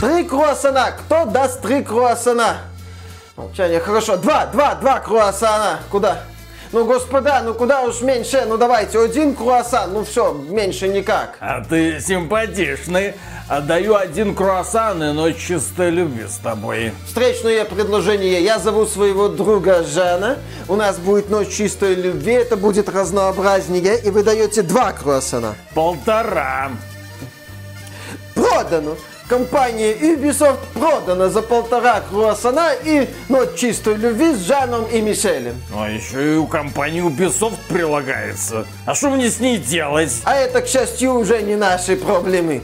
Три круассана. Кто даст три круассана? Молчание. Хорошо. Два, два, два круассана. Куда? Ну, господа, ну куда уж меньше? Ну, давайте, один круассан. Ну, все, меньше никак. А ты симпатичный. Отдаю один круассан и ночь чистой любви с тобой. Встречное предложение. Я зову своего друга Жана. У нас будет ночь чистой любви. Это будет разнообразнее. И вы даете два круассана. Полтора. Продано. Компания Ubisoft продана за полтора круассана и ночь чистой любви с Жаном и Мишелем. А еще и у компании Ubisoft прилагается. А что мне с ней делать? А это, к счастью, уже не наши проблемы.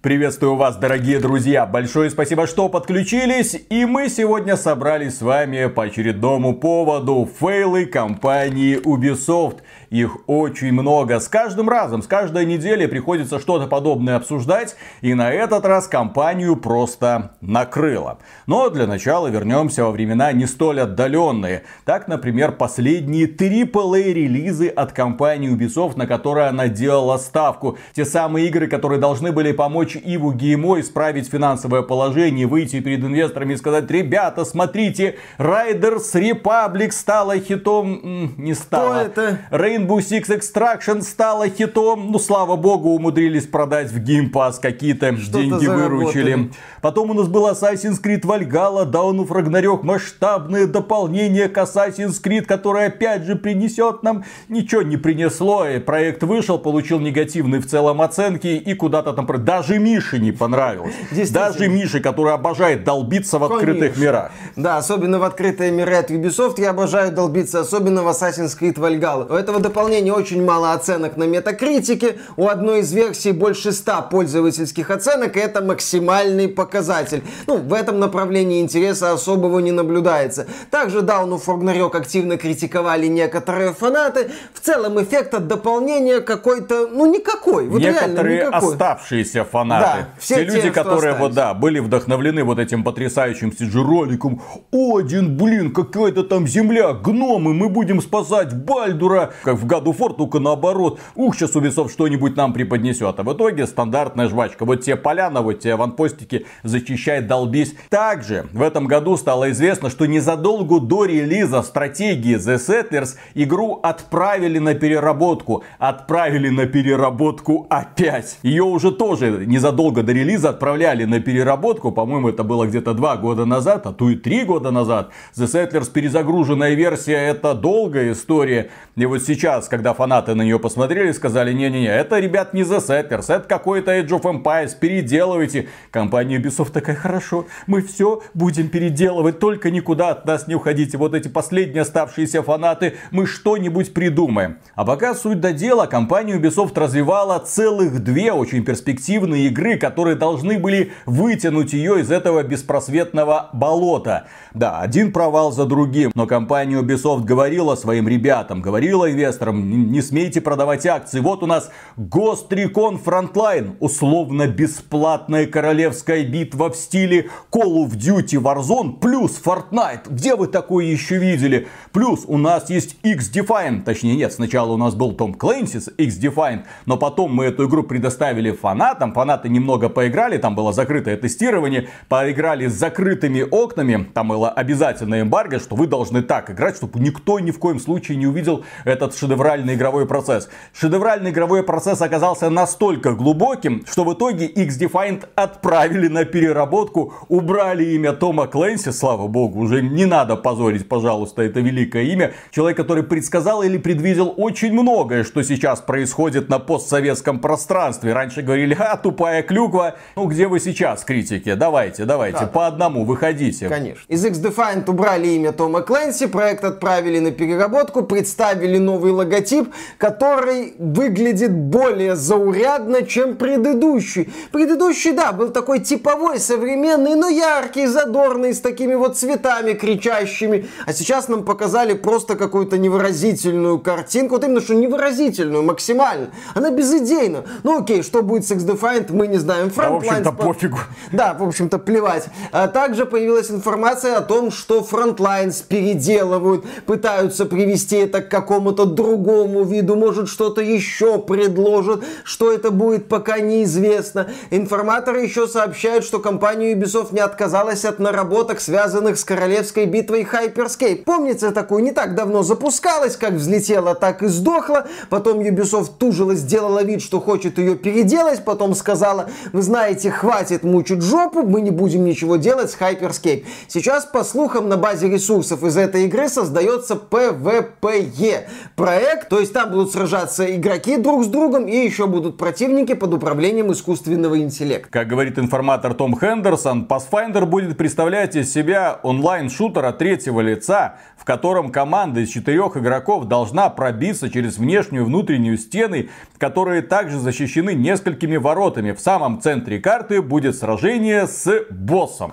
Приветствую вас, дорогие друзья! Большое спасибо, что подключились. И мы сегодня собрались с вами по очередному поводу фейлы компании Ubisoft. Их очень много. С каждым разом, с каждой недели приходится что-то подобное обсуждать. И на этот раз компанию просто накрыло. Но для начала вернемся во времена не столь отдаленные. Так, например, последние AAA релизы от компании Ubisoft, на которые она делала ставку. Те самые игры, которые должны были помочь Иву Геймо исправить финансовое положение, выйти перед инвесторами и сказать, ребята, смотрите, Riders Republic стала хитом, не стала. Что это? Rainbow Six Extraction стала хитом. Ну, слава богу, умудрились продать в Game Pass какие-то Что-то деньги выручили. заработали. Потом у нас был Assassin's Creed Valhalla, Dawn of Ragnarok, масштабное дополнение к Assassin's Creed, которое опять же принесет нам ничего не принесло. И проект вышел, получил негативные в целом оценки и куда-то там... Даже Мише не понравилось. Даже Мише, который обожает долбиться в открытых мирах. Да, особенно в открытые миры от Ubisoft я обожаю долбиться, особенно в Assassin's Creed Valhalla. У этого дополнения очень мало оценок на метакритике, у одной из версий больше 100 пользовательских оценок, и это максимальный показатель. Ну, в этом направлении интереса особого не наблюдается. Также of Ragnarok активно критиковали некоторые фанаты. В целом эффект от дополнения какой-то, ну, никакой. Вот реально Некоторые никакой. оставшиеся фанаты. Да, все те те, люди, которые вот, да, были вдохновлены вот этим потрясающим CG-роликом. Один, блин, какая-то там земля, гномы, мы будем спасать Бальдура. Как в году Фор, только наоборот. Ух, сейчас Ubisoft что-нибудь нам преподнесет. А в итоге стандартная жвачка. Вот те поляна, вот те аванпостики, зачищай, долбись. Также в этом году стало известно, что незадолго до релиза стратегии The Settlers игру отправили на переработку. Отправили на переработку опять. Ее уже тоже незадолго до релиза отправляли на переработку. По-моему, это было где-то два года назад, а то и три года назад. The Settlers перезагруженная версия это долгая история. И вот сейчас, когда фанаты на нее посмотрели, сказали, не-не-не, это, ребят, не The Settlers, это какой-то Age of Empires, переделывайте. Компания Ubisoft такая, хорошо, мы все будем переделывать, только никуда от нас не уходите. Вот эти последние оставшиеся фанаты, мы что-нибудь придумаем. А пока суть до дела, компания Ubisoft развивала целых две очень перспективные игры, которые должны были вытянуть ее из этого беспросветного болота. Да, один провал за другим, но компания Ubisoft говорила своим ребятам, говорила инвесторам, «Н- не смейте продавать акции. Вот у нас Ghost Recon Frontline, условно бесплатная королевская битва в стиле Call of Duty Warzone плюс Fortnite. Где вы такое еще видели? Плюс у нас есть X-Defiant, точнее нет, сначала у нас был Том Clancy's X-Defiant, но потом мы эту игру предоставили фанатам, фанаты немного поиграли, там было закрытое тестирование, поиграли с закрытыми окнами, там было обязательное эмбарго, что вы должны так играть, чтобы никто ни в коем случае не увидел этот шедевральный игровой процесс. Шедевральный игровой процесс оказался настолько глубоким, что в итоге X-Defiant отправили на переработку, убрали имя Тома Клэнси, слава богу, уже не надо позорить, пожалуйста, это великое имя. Человек, который предсказал или предвидел очень многое, что сейчас происходит на постсоветском пространстве. Раньше говорили, а, тупая клюква. Ну, где вы сейчас, критики? Давайте, давайте, Да, по одному выходите. Конечно. Из X-Defiant убрали имя Тома Клэнси, проект отправили на переработку, представили новый логотип, который выглядит более заурядно, чем предыдущий. Предыдущий, да, был такой типовой, современный, но яркий, задорный, с такими вот цветами кричащими. А сейчас нам показали просто какую-то невыразительную картинку. Вот именно, что невыразительную, максимально. Она безыдейна. Ну окей, что будет с X-Defiant, мы не знаем. Да, в общем-то, Frontlines пофигу. Да, в общем-то, плевать. А также появилась информация о том, что Frontlines переделывают, пытаются привести это к какому-то другому виду, может что-то еще предложат, что это будет, пока неизвестно. Информаторы еще сообщают, что компания Ubisoft не отказалась от наработок, связанных с королевской битвой Hyperscape. Помните такую, не так давно запускалась, как взлетела, так и сдохла. Потом Ubisoft тужилась, сделала вид, что хочет ее переделать, потом сказала, вы знаете, хватит мучить жопу, мы не будем ничего делать с Hyperscape. Сейчас, по слухам, на базе ресурсов из этой игры создается PvPE проект, то есть там будут сражаться игроки друг с другом и еще будут противники под управлением искусственного интеллекта. Как говорит информатор Том Хендерсон, Pathfinder будет представлять из себя онлайн-шутер от третьего лица, в котором команда из четырех игроков должна пробиться через внешнюю и внутреннюю стены, которые также защищены несколькими воротами. В самом центре карты будет сражение с боссом.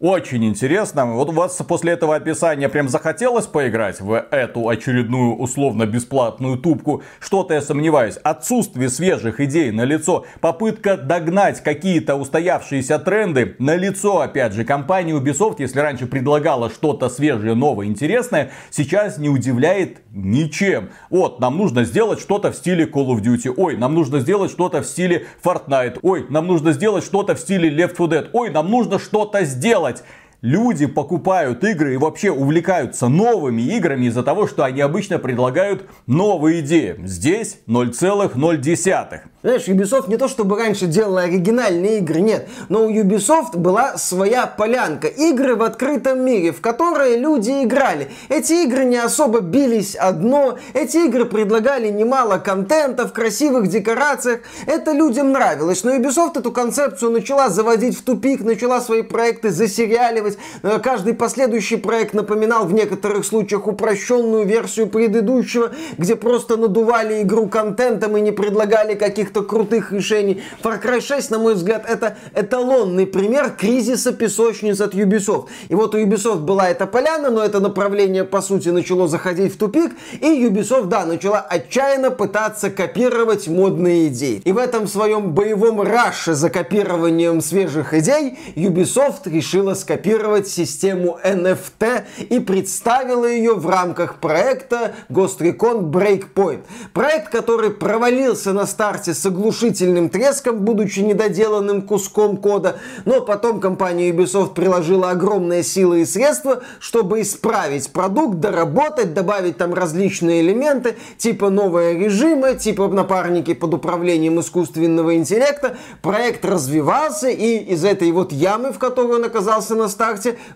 Очень интересно. Вот у вас после этого описания прям захотелось поиграть в эту очередную условно-бесплатную тупку? Что-то я сомневаюсь. Отсутствие свежих идей на лицо, попытка догнать какие-то устоявшиеся тренды на лицо, опять же, компания Ubisoft, если раньше предлагала что-то свежее, новое, интересное, сейчас не удивляет ничем. Вот, нам нужно сделать что-то в стиле Call of Duty. Ой, нам нужно сделать что-то в стиле Fortnite. Ой, нам нужно сделать что-то в стиле Left 4 Dead. Ой, нам нужно что-то сделать делать. Люди покупают игры и вообще увлекаются новыми играми из-за того, что они обычно предлагают новые идеи. Здесь 0,0. Знаешь, Ubisoft не то чтобы раньше делала оригинальные игры, нет, но у Ubisoft была своя полянка. Игры в открытом мире, в которые люди играли. Эти игры не особо бились одно, эти игры предлагали немало контента в красивых декорациях. Это людям нравилось, но Ubisoft эту концепцию начала заводить в тупик, начала свои проекты засериаливать. Э, Каждый последующий проект напоминал в некоторых случаях упрощенную версию предыдущего, где просто надували игру контентом и не предлагали каких-то крутых решений. Far Cry 6, на мой взгляд, это эталонный пример кризиса песочниц от Ubisoft. И вот у Ubisoft была эта поляна, но это направление, по сути, начало заходить в тупик, и Ubisoft, да, начала отчаянно пытаться копировать модные идеи. И в этом своем боевом раше за копированием свежих идей Ubisoft решила скопировать систему NFT и представила ее в рамках проекта Ghost Recon Breakpoint. Проект, который провалился на старте с оглушительным треском, будучи недоделанным куском кода, но потом компания Ubisoft приложила огромные силы и средства, чтобы исправить продукт, доработать, добавить там различные элементы, типа новые режимы, типа напарники под управлением искусственного интеллекта. Проект развивался и из этой вот ямы, в которой он оказался на старте,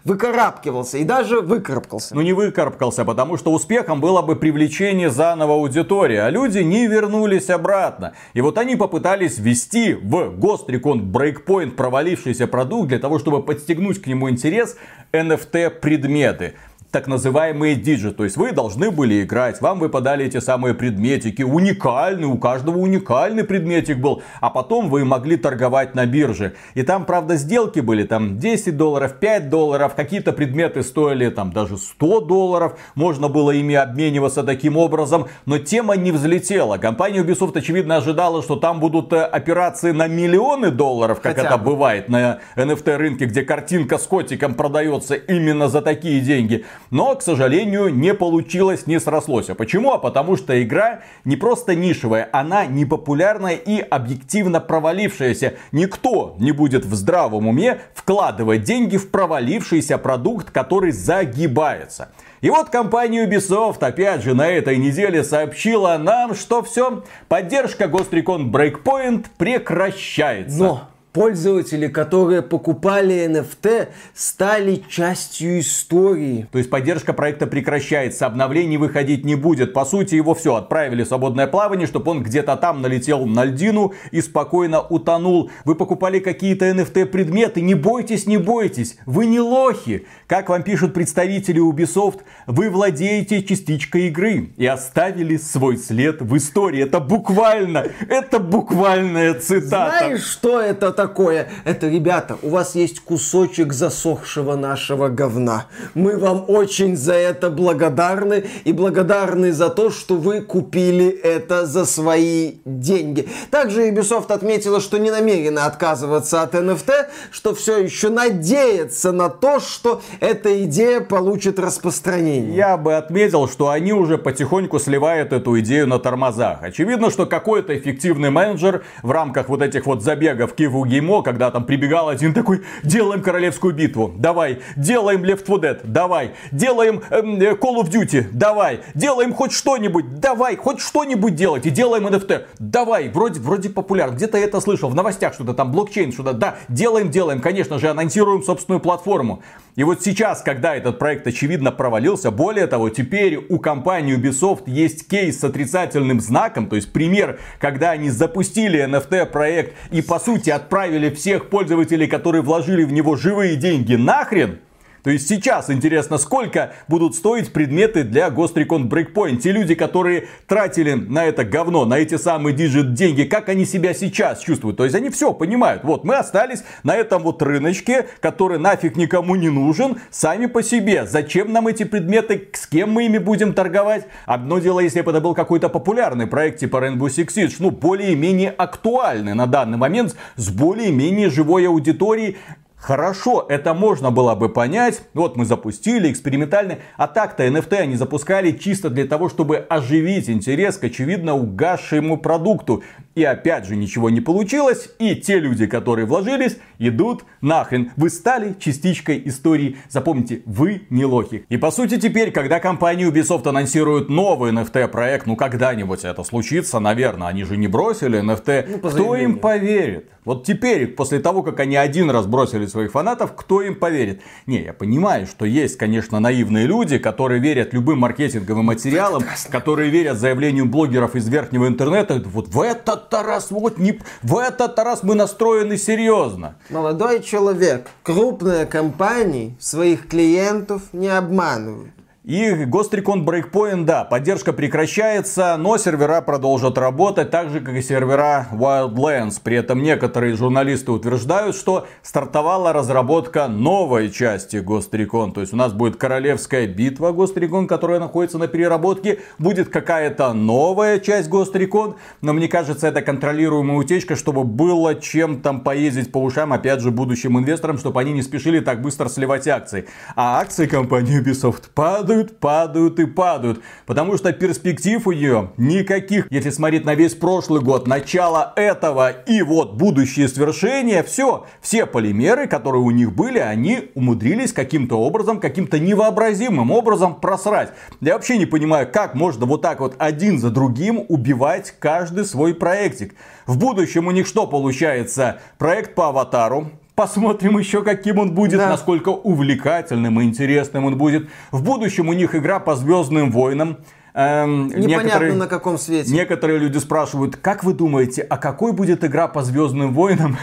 выкарабкивался и даже выкарабкался. Ну не выкарабкался, потому что успехом было бы привлечение заново аудитории, а люди не вернулись обратно. И вот они попытались ввести в Ghost Recon Breakpoint провалившийся продукт для того, чтобы подстегнуть к нему интерес NFT предметы так называемые диджи. То есть вы должны были играть, вам выпадали эти самые предметики, уникальные, у каждого уникальный предметик был. А потом вы могли торговать на бирже. И там, правда, сделки были там 10 долларов, 5 долларов, какие-то предметы стоили там даже 100 долларов. Можно было ими обмениваться таким образом. Но тема не взлетела. Компания Ubisoft, очевидно, ожидала, что там будут э, операции на миллионы долларов, как Хотя это бы. бывает на NFT рынке, где картинка с котиком продается именно за такие деньги. Но, к сожалению, не получилось, не срослось. А почему? А потому что игра не просто нишевая, она непопулярная и объективно провалившаяся. Никто не будет в здравом уме вкладывать деньги в провалившийся продукт, который загибается. И вот компания Ubisoft опять же на этой неделе сообщила нам, что все, поддержка Ghost Recon Breakpoint прекращается. Но пользователи, которые покупали NFT, стали частью истории. То есть поддержка проекта прекращается, обновлений выходить не будет. По сути, его все отправили в свободное плавание, чтобы он где-то там налетел на льдину и спокойно утонул. Вы покупали какие-то NFT предметы, не бойтесь, не бойтесь, вы не лохи. Как вам пишут представители Ubisoft, вы владеете частичкой игры и оставили свой след в истории. Это буквально, это буквальная цитата. Знаешь, что это такое? Это, ребята, у вас есть кусочек засохшего нашего говна. Мы вам очень за это благодарны и благодарны за то, что вы купили это за свои деньги. Также Ubisoft отметила, что не намерена отказываться от NFT, что все еще надеется на то, что эта идея получит распространение. Я бы отметил, что они уже потихоньку сливают эту идею на тормозах. Очевидно, что какой-то эффективный менеджер в рамках вот этих вот забегов Киву Геймо, когда там прибегал один такой, делаем королевскую битву, давай, делаем Left 4 Dead, давай, делаем эм, э, Call of Duty, давай, делаем хоть что-нибудь, давай, хоть что-нибудь делать и делаем NFT, давай, вроде, вроде популярно, где-то я это слышал, в новостях что-то там, блокчейн, что-то, да, делаем, делаем, конечно же, анонсируем собственную платформу. И вот сейчас, когда этот проект очевидно провалился, более того, теперь у компании Ubisoft есть кейс с отрицательным знаком, то есть пример, когда они запустили NFT проект и по сути отправили всех пользователей, которые вложили в него живые деньги нахрен, то есть сейчас интересно, сколько будут стоить предметы для Ghost Recon Breakpoint. Те люди, которые тратили на это говно, на эти самые digit деньги, как они себя сейчас чувствуют. То есть они все понимают. Вот мы остались на этом вот рыночке, который нафиг никому не нужен, сами по себе. Зачем нам эти предметы, с кем мы ими будем торговать? Одно дело, если бы это был какой-то популярный проект типа Rainbow Six Siege, ну более-менее актуальный на данный момент, с более-менее живой аудиторией, Хорошо, это можно было бы понять. Вот мы запустили экспериментальный. А так-то NFT они запускали чисто для того, чтобы оживить интерес к очевидно угасшему продукту. И опять же ничего не получилось. И те люди, которые вложились, идут нахрен. Вы стали частичкой истории. Запомните, вы не лохи. И по сути теперь, когда компания Ubisoft анонсирует новый NFT проект, ну когда-нибудь это случится, наверное, они же не бросили NFT. Ну, Кто им поверит? Вот теперь, после того, как они один раз бросили своих фанатов, кто им поверит? Не, я понимаю, что есть, конечно, наивные люди, которые верят любым маркетинговым материалам, которые верят заявлению блогеров из верхнего интернета. Вот в этот раз, вот не, в этот раз мы настроены серьезно. Молодой человек, крупные компании своих клиентов не обманывают. И Recon Breakpoint, да, поддержка прекращается, но сервера продолжат работать, так же, как и сервера Wildlands. При этом некоторые журналисты утверждают, что стартовала разработка новой части Recon. То есть у нас будет королевская битва Recon, которая находится на переработке. Будет какая-то новая часть Recon. Но мне кажется, это контролируемая утечка, чтобы было чем там поездить по ушам, опять же, будущим инвесторам, чтобы они не спешили так быстро сливать акции. А акции компании Ubisoft падают падают, падают и падают. Потому что перспектив у нее никаких. Если смотреть на весь прошлый год, начало этого и вот будущее свершения, все, все полимеры, которые у них были, они умудрились каким-то образом, каким-то невообразимым образом просрать. Я вообще не понимаю, как можно вот так вот один за другим убивать каждый свой проектик. В будущем у них что получается? Проект по аватару, Посмотрим еще, каким он будет, да. насколько увлекательным и интересным он будет. В будущем у них игра по Звездным войнам. Эм, Непонятно некоторые, на каком свете. Некоторые люди спрашивают, как вы думаете, а какой будет игра по Звездным войнам?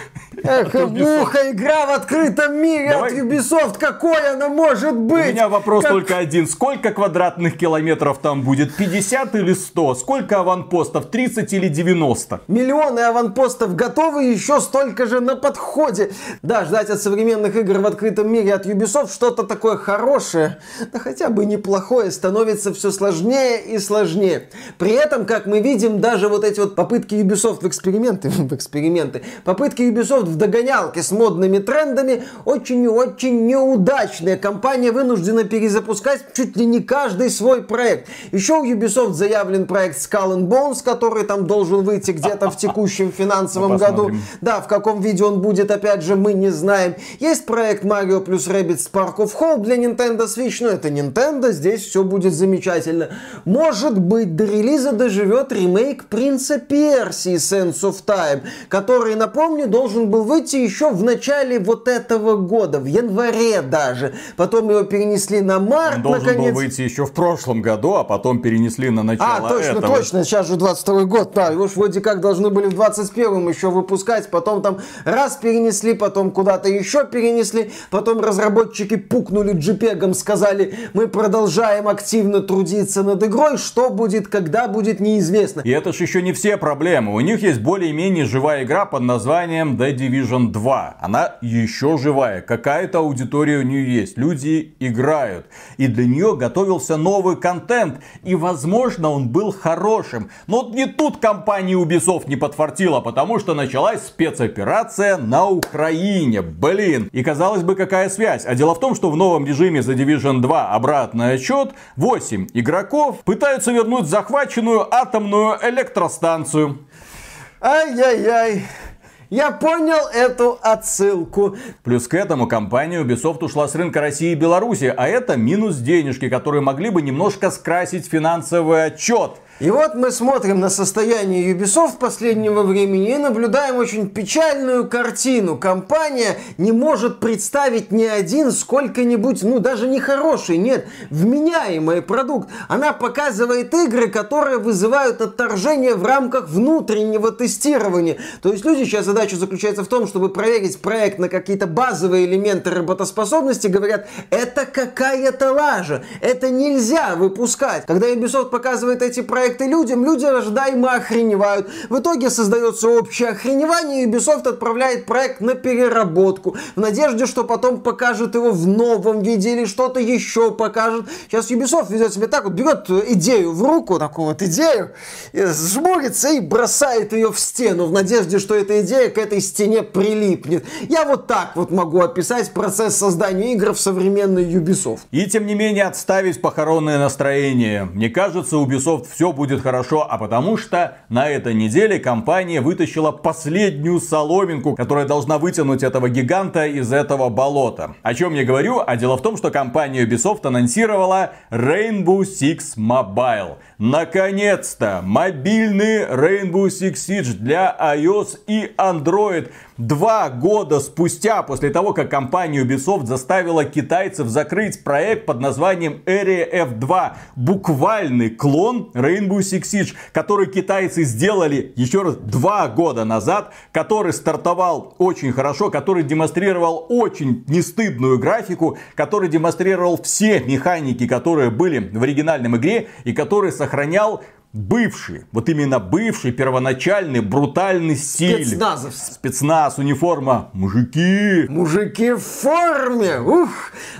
Эх, муха, игра в открытом мире Давай. от Ubisoft, какой она может быть? У меня вопрос как... только один. Сколько квадратных километров там будет? 50 или 100? Сколько аванпостов? 30 или 90? Миллионы аванпостов готовы, еще столько же на подходе. Да, ждать от современных игр в открытом мире от Ubisoft что-то такое хорошее, да хотя бы неплохое, становится все сложнее и сложнее. При этом, как мы видим, даже вот эти вот попытки Ubisoft в эксперименты, в эксперименты, попытки Ubisoft в догонялке с модными трендами очень и очень неудачные. Компания вынуждена перезапускать чуть ли не каждый свой проект. Еще у Ubisoft заявлен проект Skull and Bones, который там должен выйти где-то в текущем финансовом году. Да, в каком виде он будет, опять же, мы не знаем. Есть проект Mario плюс Rabbids Spark of Hope для Nintendo Switch, но это Nintendo, здесь все будет замечательно. Может быть, до релиза доживет ремейк Принца Персии Sense of Time, который, напомню, должен был выйти еще в начале вот этого года, в январе даже. Потом его перенесли на март, Он должен наконец. был выйти еще в прошлом году, а потом перенесли на начало А, точно, этого. точно, сейчас же 22 год, да, его ж вроде как должны были в 21-м еще выпускать, потом там раз перенесли, потом куда-то еще перенесли, потом разработчики пукнули JPEG, сказали, мы продолжаем активно трудиться над игрой, игрой, что будет, когда будет, неизвестно. И это же еще не все проблемы. У них есть более-менее живая игра под названием The Division 2. Она еще живая. Какая-то аудитория у нее есть. Люди играют. И для нее готовился новый контент. И, возможно, он был хорошим. Но не тут компания Ubisoft не подфартила, потому что началась спецоперация на Украине. Блин. И казалось бы, какая связь? А дело в том, что в новом режиме The Division 2 обратный отчет 8 игроков пытаются вернуть захваченную атомную электростанцию. Ай-яй-яй. Я понял эту отсылку. Плюс к этому компания Ubisoft ушла с рынка России и Беларуси, а это минус денежки, которые могли бы немножко скрасить финансовый отчет. И вот мы смотрим на состояние Ubisoft последнего времени и наблюдаем очень печальную картину. Компания не может представить ни один сколько-нибудь, ну даже не хороший, нет, вменяемый продукт. Она показывает игры, которые вызывают отторжение в рамках внутреннего тестирования. То есть люди сейчас задача заключается в том, чтобы проверить проект на какие-то базовые элементы работоспособности, говорят, это какая-то лажа, это нельзя выпускать. Когда Ubisoft показывает эти проекты, людям, люди ожидаемо охреневают. В итоге создается общее охреневание, и Ubisoft отправляет проект на переработку, в надежде, что потом покажет его в новом виде или что-то еще покажет. Сейчас Ubisoft ведет себя так, вот берет идею в руку, такую вот идею, и жмурится и бросает ее в стену, в надежде, что эта идея к этой стене прилипнет. Я вот так вот могу описать процесс создания игр в современной Ubisoft. И тем не менее отставить похоронное настроение. Мне кажется, Ubisoft все будет хорошо, а потому что на этой неделе компания вытащила последнюю соломинку, которая должна вытянуть этого гиганта из этого болота. О чем я говорю? А дело в том, что компания Ubisoft анонсировала Rainbow Six Mobile. Наконец-то мобильный Rainbow Six Siege для iOS и Android. Два года спустя, после того, как компания Ubisoft заставила китайцев закрыть проект под названием Area F2, буквальный клон Rainbow Six Siege, который китайцы сделали еще раз два года назад, который стартовал очень хорошо, который демонстрировал очень нестыдную графику, который демонстрировал все механики, которые были в оригинальном игре и который сохранял бывший, вот именно бывший, первоначальный, брутальный стиль. Спецназов. Спецназ, униформа, мужики. Мужики в форме! Ух!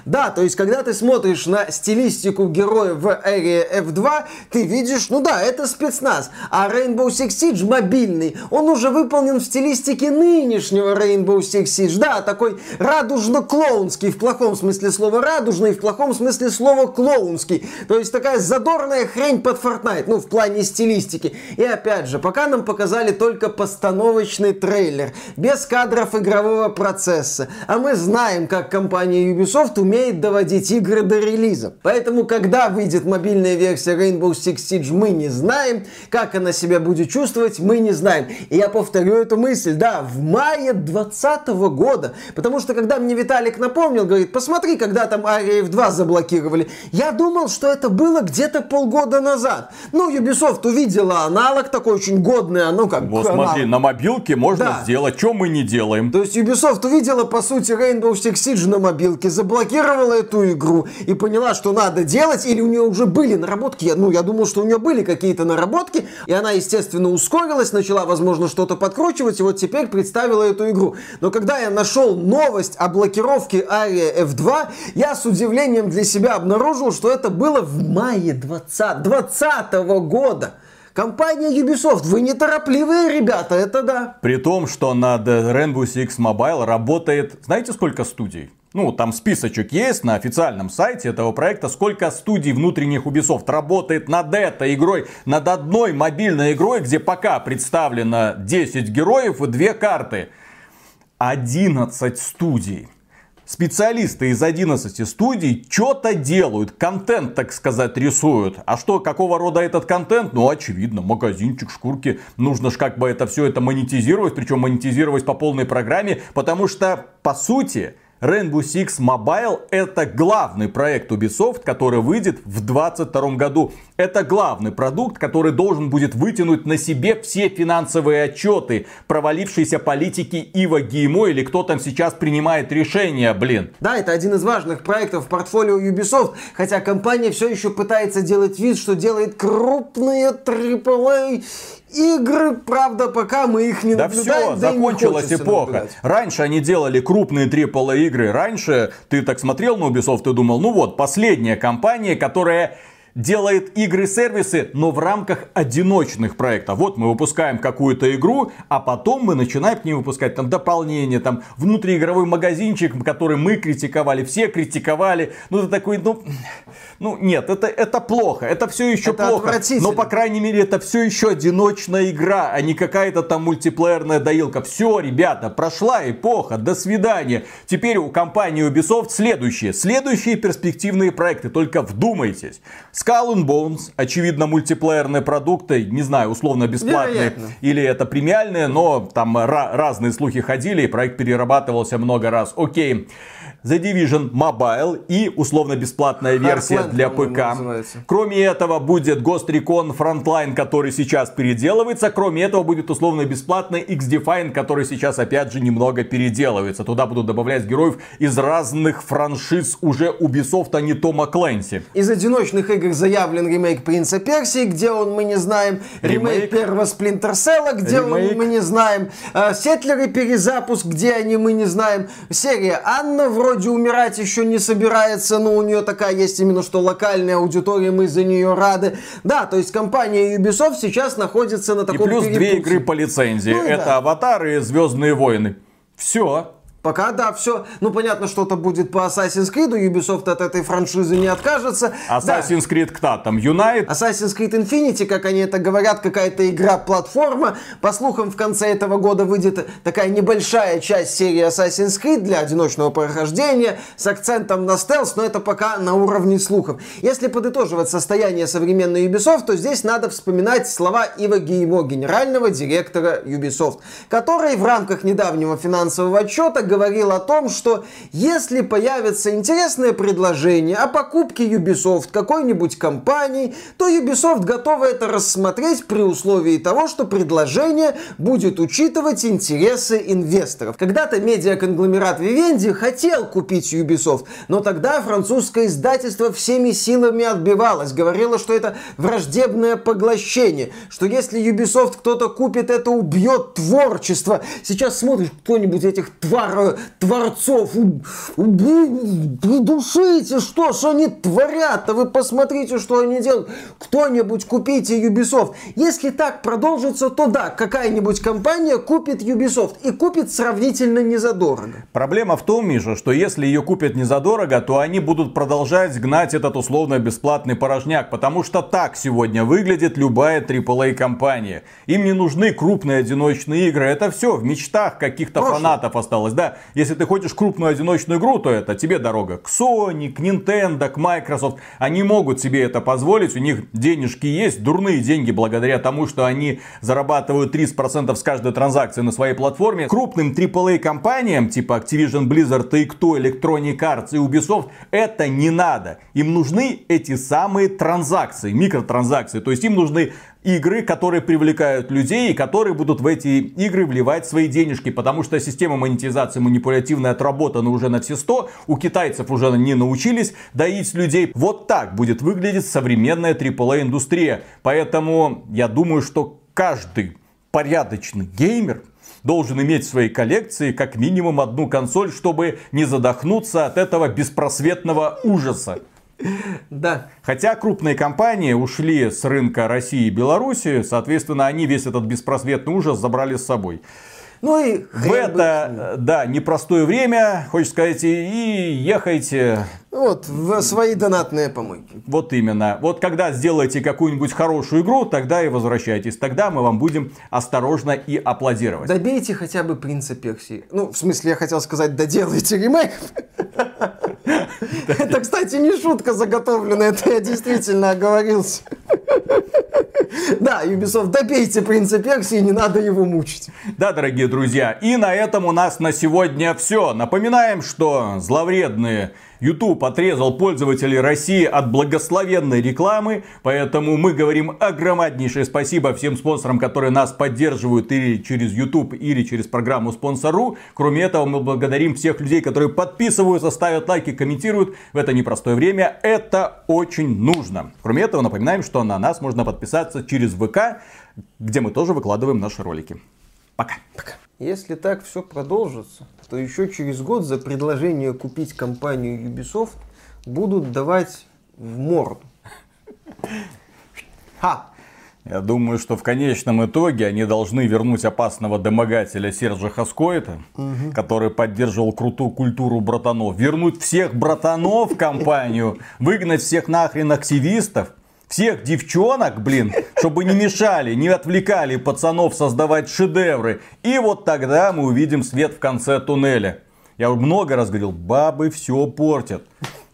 Да, то есть, когда ты смотришь на стилистику героя в Area F2, ты видишь, ну да, это спецназ. А Rainbow Six Siege мобильный, он уже выполнен в стилистике нынешнего Rainbow Six Siege. Да, такой радужно-клоунский, в плохом смысле слова радужный, в плохом смысле слова клоунский. То есть, такая задорная хрень под Fortnite. Ну, в плане стилистики. И опять же, пока нам показали только постановочный трейлер, без кадров игрового процесса. А мы знаем, как компания Ubisoft умеет доводить игры до релиза. Поэтому, когда выйдет мобильная версия Rainbow Six Siege, мы не знаем. Как она себя будет чувствовать, мы не знаем. И я повторю эту мысль, да, в мае 2020 года. Потому что, когда мне Виталик напомнил, говорит, посмотри, когда там Ария F2 заблокировали. Я думал, что это было где-то полгода назад. Ну, Ubisoft Ubisoft увидела аналог такой очень годный, а ну как Вот аналог. смотри, на мобилке можно да. сделать, что мы не делаем. То есть Ubisoft увидела, по сути, Rainbow Six Siege на мобилке, заблокировала эту игру и поняла, что надо делать, или у нее уже были наработки, я, ну, я думал, что у нее были какие-то наработки, и она, естественно, ускорилась, начала, возможно, что-то подкручивать, и вот теперь представила эту игру. Но когда я нашел новость о блокировке Aria F2, я с удивлением для себя обнаружил, что это было в мае 20, 20 года года. Компания Ubisoft, вы неторопливые ребята, это да. При том, что над Rainbow Six Mobile работает, знаете сколько студий? Ну, там списочек есть на официальном сайте этого проекта, сколько студий внутренних Ubisoft работает над этой игрой, над одной мобильной игрой, где пока представлено 10 героев и 2 карты. 11 студий специалисты из 11 студий что-то делают, контент, так сказать, рисуют. А что, какого рода этот контент? Ну, очевидно, магазинчик, шкурки. Нужно же как бы это все это монетизировать, причем монетизировать по полной программе, потому что, по сути, Rainbow Six Mobile это главный проект Ubisoft, который выйдет в 2022 году. Это главный продукт, который должен будет вытянуть на себе все финансовые отчеты провалившейся политики Ива Геймо или кто там сейчас принимает решения, блин. Да, это один из важных проектов в портфолио Ubisoft, хотя компания все еще пытается делать вид, что делает крупные AAA игры, правда, пока мы их не да наблюдаем. все, да закончилась эпоха. Наблюдать. Раньше они делали крупные AAA игры. Раньше ты так смотрел на Ubisoft и думал, ну вот, последняя компания, которая делает игры-сервисы, но в рамках одиночных проектов. Вот мы выпускаем какую-то игру, а потом мы начинаем к ней выпускать там дополнение, там внутриигровой магазинчик, который мы критиковали, все критиковали. Ну, это такой, ну, ну нет, это, это плохо, это все еще Это плохо. Но, по крайней мере, это все еще одиночная игра, а не какая-то там мультиплеерная доилка. Все, ребята, прошла эпоха, до свидания. Теперь у компании Ubisoft следующие, следующие перспективные проекты, только вдумайтесь. Skull and Bones, очевидно, мультиплеерные продукты, не знаю, условно бесплатные, Вероятно. или это премиальные, но там ра- разные слухи ходили, и проект перерабатывался много раз. Окей. The Division Mobile и условно-бесплатная версия Heartland, для ПК. называется. Кроме этого будет Ghost Recon Frontline, который сейчас переделывается. Кроме этого будет условно-бесплатный X-Define, который сейчас опять же немного переделывается. Туда будут добавлять героев из разных франшиз уже Ubisoft, а не Тома Клэнси. Из одиночных игр заявлен ремейк Принца Персии, где он мы не знаем. Ремейк, Ремейк. первого Сплинтер Селла, где Ремейк. он мы не знаем. Э, Сетлеры перезапуск, где они мы не знаем. Серия Анна вроде умирать еще не собирается, но у нее такая есть именно что локальная аудитория, мы за нее рады. Да, то есть компания Ubisoft сейчас находится на И таком плюс две перепутье. игры по лицензии. Ну и Это да. Аватар и Звездные войны. Все. Пока да, все. Ну, понятно, что-то будет по Assassin's Creed. Ubisoft от этой франшизы не откажется. Да. Assassin's Creed кто там? Unite? Assassin's Creed Infinity, как они это говорят, какая-то игра-платформа. По слухам, в конце этого года выйдет такая небольшая часть серии Assassin's Creed для одиночного прохождения с акцентом на стелс, но это пока на уровне слухов. Если подытоживать состояние современной Ubisoft, то здесь надо вспоминать слова Ива Геймо, генерального директора Ubisoft, который в рамках недавнего финансового отчета говорил о том, что если появится интересное предложение о покупке Ubisoft какой-нибудь компании, то Ubisoft готова это рассмотреть при условии того, что предложение будет учитывать интересы инвесторов. Когда-то медиаконгломерат Vivendi хотел купить Ubisoft, но тогда французское издательство всеми силами отбивалось, говорило, что это враждебное поглощение, что если Ubisoft кто-то купит, это убьет творчество. Сейчас смотришь кто-нибудь этих твар, творцов, придушите, что ж они творят-то, вы посмотрите, что они делают. Кто-нибудь купите Ubisoft. Если так продолжится, то да, какая-нибудь компания купит Ubisoft и купит сравнительно незадорого. Проблема в том, Миша, что если ее купят не задорого, то они будут продолжать гнать этот условно-бесплатный порожняк, потому что так сегодня выглядит любая AAA компания. Им не нужны крупные одиночные игры, это все в мечтах каких-то фанатов осталось. Да, если ты хочешь крупную одиночную игру, то это тебе дорога к Sony, к Nintendo, к Microsoft. Они могут себе это позволить, у них денежки есть, дурные деньги благодаря тому, что они зарабатывают 30% с каждой транзакции на своей платформе. Крупным AAA компаниям, типа Activision Blizzard, Take-Two, Electronic Arts и Ubisoft, это не надо. Им нужны эти самые транзакции, микротранзакции. То есть им нужны игры, которые привлекают людей и которые будут в эти игры вливать свои денежки, потому что система монетизации манипулятивная отработана уже на все 100, у китайцев уже не научились доить людей. Вот так будет выглядеть современная AAA индустрия. Поэтому я думаю, что каждый порядочный геймер должен иметь в своей коллекции как минимум одну консоль, чтобы не задохнуться от этого беспросветного ужаса. Да. Хотя крупные компании ушли с рынка России и Беларуси, соответственно, они весь этот беспросветный ужас забрали с собой. Ну и В это, да, непростое время, хочешь сказать, и ехайте. Вот, в свои донатные помойки. Вот именно. Вот когда сделаете какую-нибудь хорошую игру, тогда и возвращайтесь. Тогда мы вам будем осторожно и аплодировать. Добейте хотя бы Принца Персии. Ну, в смысле, я хотел сказать, доделайте ремейк. Это, кстати, не шутка заготовленная, это я действительно оговорился. Да, Ubisoft, добейте принца Персии, не надо его мучить. Да, дорогие друзья, и на этом у нас на сегодня все. Напоминаем, что зловредные YouTube отрезал пользователей России от благословенной рекламы, поэтому мы говорим огромнейшее спасибо всем спонсорам, которые нас поддерживают или через YouTube, или через программу Спонсору. Кроме этого, мы благодарим всех людей, которые подписываются, ставят лайки, комментируют в это непростое время. Это очень нужно. Кроме этого, напоминаем, что на нас можно подписаться через ВК, где мы тоже выкладываем наши ролики. Пока. Пока. Если так все продолжится, то еще через год за предложение купить компанию Ubisoft будут давать в морду. Ха! Я думаю, что в конечном итоге они должны вернуть опасного домогателя Сержа Хаскоита, угу. который поддерживал крутую культуру братанов, вернуть всех братанов в компанию, выгнать всех нахрен активистов, всех девчонок, блин, чтобы не мешали, не отвлекали пацанов создавать шедевры. И вот тогда мы увидим свет в конце туннеля. Я много раз говорил, бабы все портят.